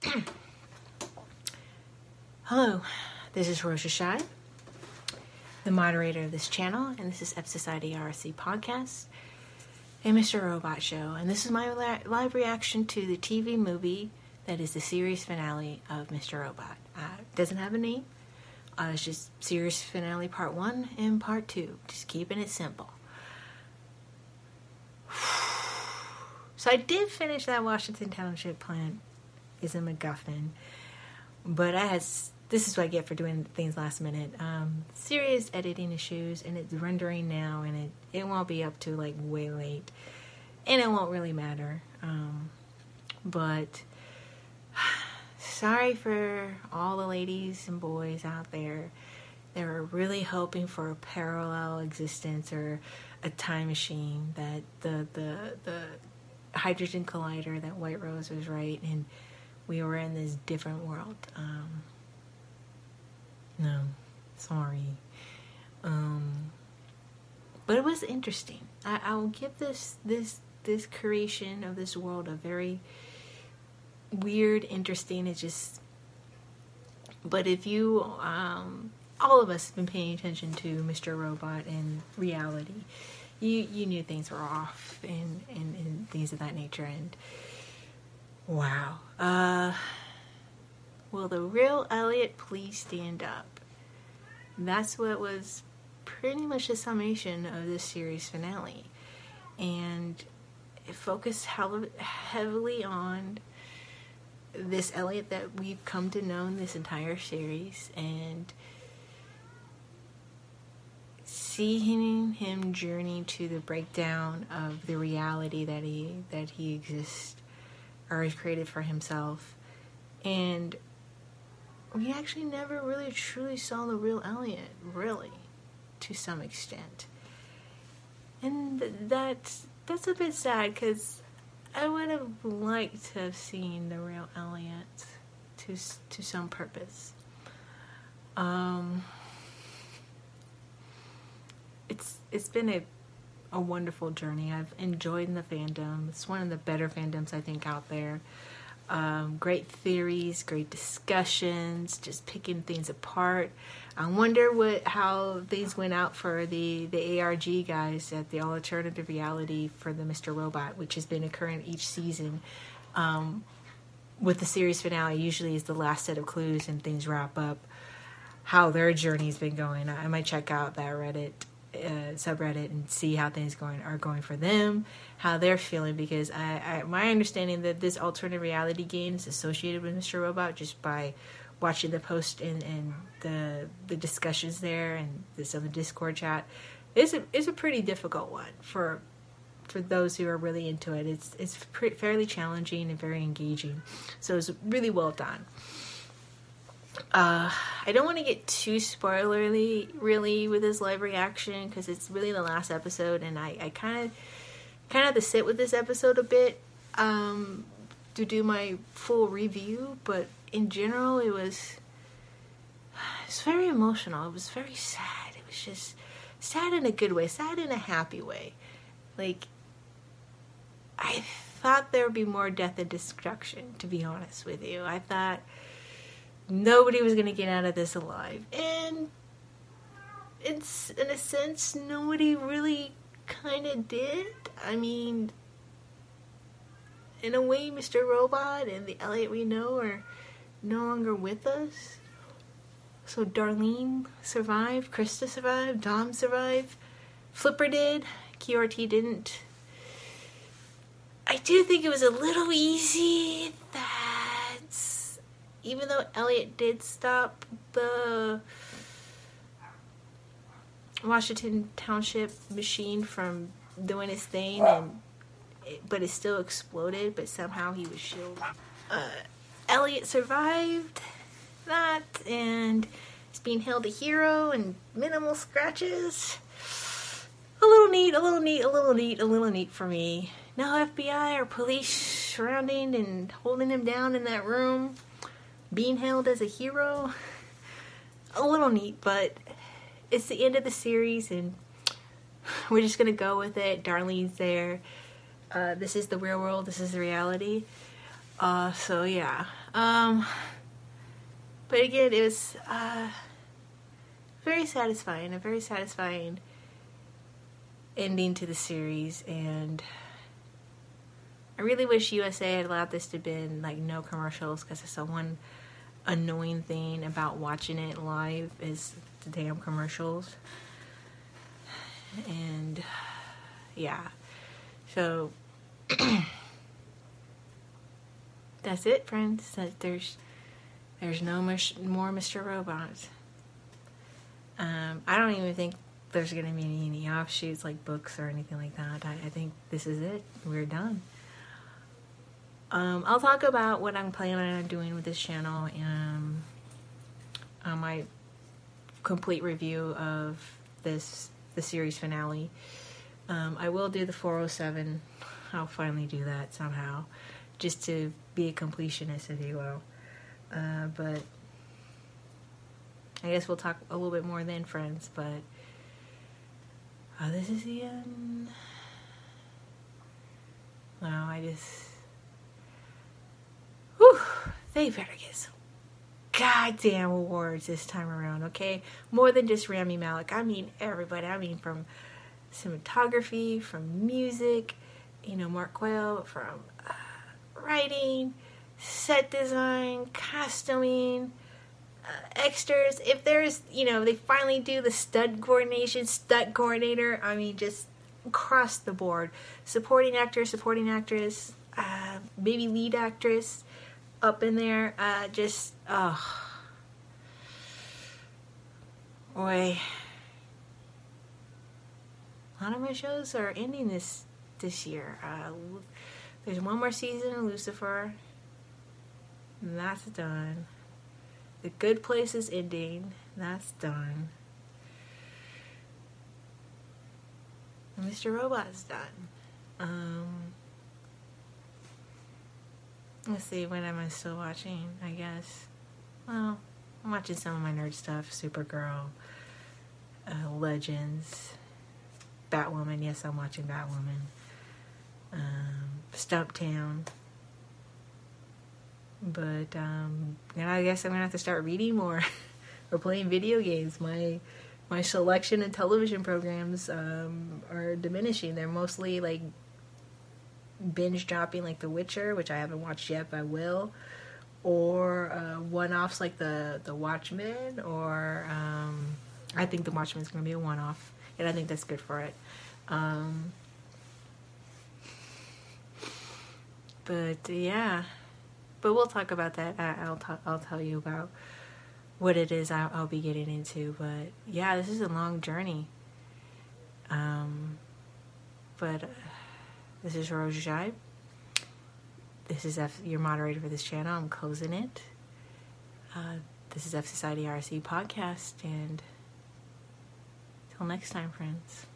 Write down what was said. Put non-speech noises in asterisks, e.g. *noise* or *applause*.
*clears throat* Hello, this is Rosha Shai, the moderator of this channel, and this is F Society IRC Podcast, a Mr. Robot show. And this is my li- live reaction to the TV movie that is the series finale of Mr. Robot. Uh, doesn't have a name, uh, it's just series finale part one and part two, just keeping it simple. *sighs* So I did finish that Washington Township plant is a MacGuffin, but I had this is what I get for doing things last minute. Um, serious editing issues, and it's rendering now, and it it won't be up to like way late, and it won't really matter. Um, but *sighs* sorry for all the ladies and boys out there that are really hoping for a parallel existence or a time machine that the the the hydrogen collider that White Rose was right and we were in this different world. Um, no, sorry. Um, but it was interesting. I, I will give this this this creation of this world a very weird, interesting. It just. But if you, um, all of us have been paying attention to Mr. Robot and reality, you you knew things were off and and, and things of that nature. And wow, uh, will the real Elliot please stand up? That's what was pretty much the summation of this series finale, and it focused heavily on this Elliot that we've come to know in this entire series and seeing him journey to the breakdown of the reality that he that he exists or has created for himself. And we actually never really truly saw the real Elliot really to some extent. And that's that's a bit sad because I would have liked to have seen the real Elliot to to some purpose. Um it's it's been a a wonderful journey. I've enjoyed the fandom. It's one of the better fandoms I think out there. Um, great theories, great discussions, just picking things apart. I wonder what how things went out for the the ARG guys at the alternative reality for the Mr. Robot, which has been occurring each season. Um, with the series finale, usually is the last set of clues and things wrap up. How their journey's been going. I might check out that Reddit uh, subreddit and see how things going are going for them, how they're feeling. Because I, I, my understanding that this alternate reality game is associated with Mr. Robot just by watching the post and, and the the discussions there and this other Discord chat is a is a pretty difficult one for for those who are really into it. It's it's fairly challenging and very engaging. So it's really well done. Uh, I don't want to get too spoilerly, really, with this live reaction because it's really the last episode, and I I kind of kind of to sit with this episode a bit um, to do my full review. But in general, it was it's very emotional. It was very sad. It was just sad in a good way, sad in a happy way. Like I thought there would be more death and destruction. To be honest with you, I thought nobody was going to get out of this alive. And it's, in a sense, nobody really kind of did. I mean, in a way, Mr. Robot and the Elliot we know are no longer with us. So Darlene survived, Krista survived, Dom survived, Flipper did, Qwerty didn't. I do think it was a little easy that even though Elliot did stop the Washington Township machine from doing its thing, and it, but it still exploded. But somehow he was shielded. Uh, Elliot survived that, and is being hailed a hero and minimal scratches. A little neat, a little neat, a little neat, a little neat for me. No FBI or police surrounding and holding him down in that room being hailed as a hero. *laughs* A little neat, but it's the end of the series and we're just gonna go with it. Darlene's there. Uh, this is the real world. This is the reality. Uh, so yeah. Um, but again, it was uh, very satisfying. A very satisfying ending to the series, and I really wish USA had allowed this to been like no commercials because it's the one annoying thing about watching it live is the damn commercials. And yeah, so *clears throat* that's it, friends. That there's there's no much more Mr. Robot. Um, I don't even think there's going to be any, any, offshoots like books or anything like that. I, I think this is it. We're done. Um, I'll talk about what I'm planning on doing with this channel and um, my complete review of this the series finale. Um, I will do the 407. I'll finally do that somehow, just to be a completionist, if you will. Uh, but I guess we'll talk a little bit more then, friends. But oh, this is the end. Wow, I just Whew, they better get some goddamn awards this time around, okay? More than just Rami Malek. I mean everybody. I mean from cinematography, from music, you know, Mac Quayle, from uh, writing, set design, costuming, uh, extras. If there's, you know, they finally do the stunt coordination, stunt coordinator. I mean, just across the board. Supporting actor, supporting actress, uh, maybe lead actress up in there. Uh, just, oh. Boy. A lot of my shows are ending this this year. Uh, there's one more season of Lucifer. That's done. The Good Place is ending. That's done. Mr. Robot's done. Um, Let's see, what am I still watching? I guess. Well, I'm watching some of my nerd stuff Supergirl, uh, Legends, Batwoman. Yes, I'm watching Batwoman. Um, Stumptown. But um, now I guess I'm gonna have to start reading more *laughs* or playing video games. My my selection in television programs um, are diminishing. They're mostly like binge dropping like The Witcher, which I haven't watched yet, but I will, or uh, one-offs like the the Watchmen, or um, I think the Watchmen is going to be a one-off, and I think that's good for it. Um, but yeah, but we'll talk about that. I, will t- I'll tell you about what it is I'll, I'll, be getting into. But yeah, this is a long journey. Um, but. This is Rose Jibe. This is F- your moderator for this channel. I'm closing it. Uh, this is F Society RC podcast, and till next time, friends.